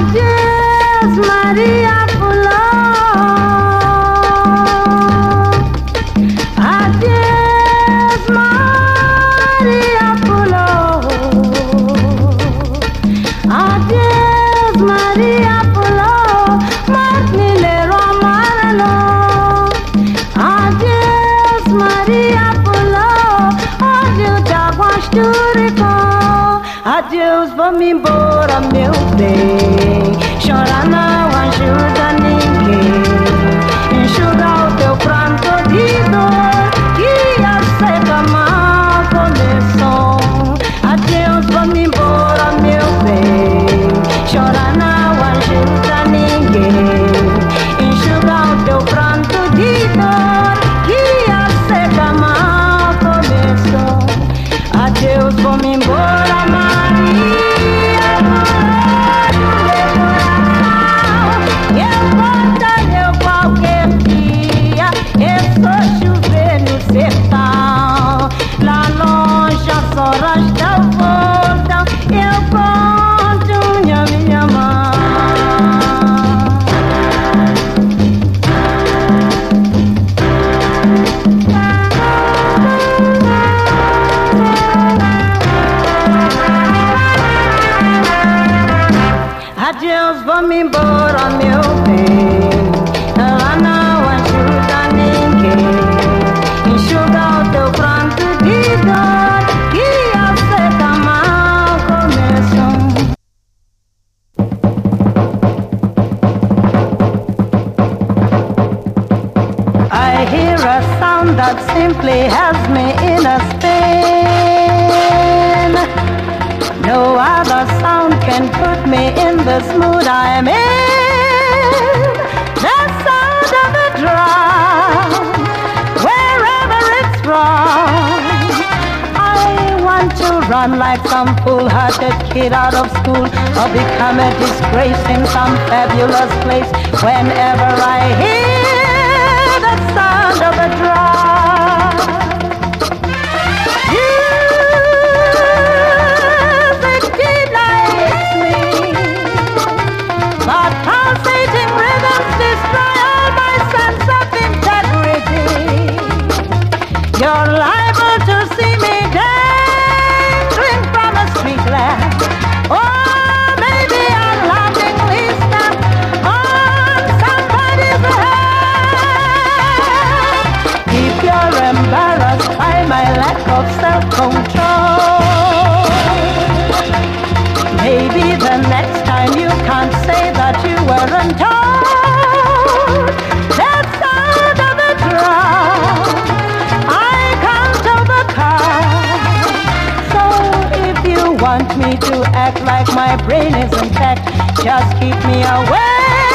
Yeah. Adeus, vou-me embora, meu bem. Chorar não ajuda ninguém. Enxugar o teu pranto de dor que a seca mal começou. Adeus, vou-me embora, meu bem. Chorar não ajuda that simply has me in a spin. Me in this mood I'm in. The sound of the drum, wherever it's from. I want to run like some fool-hearted kid out of school or become a disgrace in some fabulous place whenever I hear You're liable to see me dangling from a street lamp. Laughingly step on somebody's. If you're embarrassed by my lack of self-control, maybe the next time you can't say that you weren't told. Want me to act like my brain is intact, just keep me away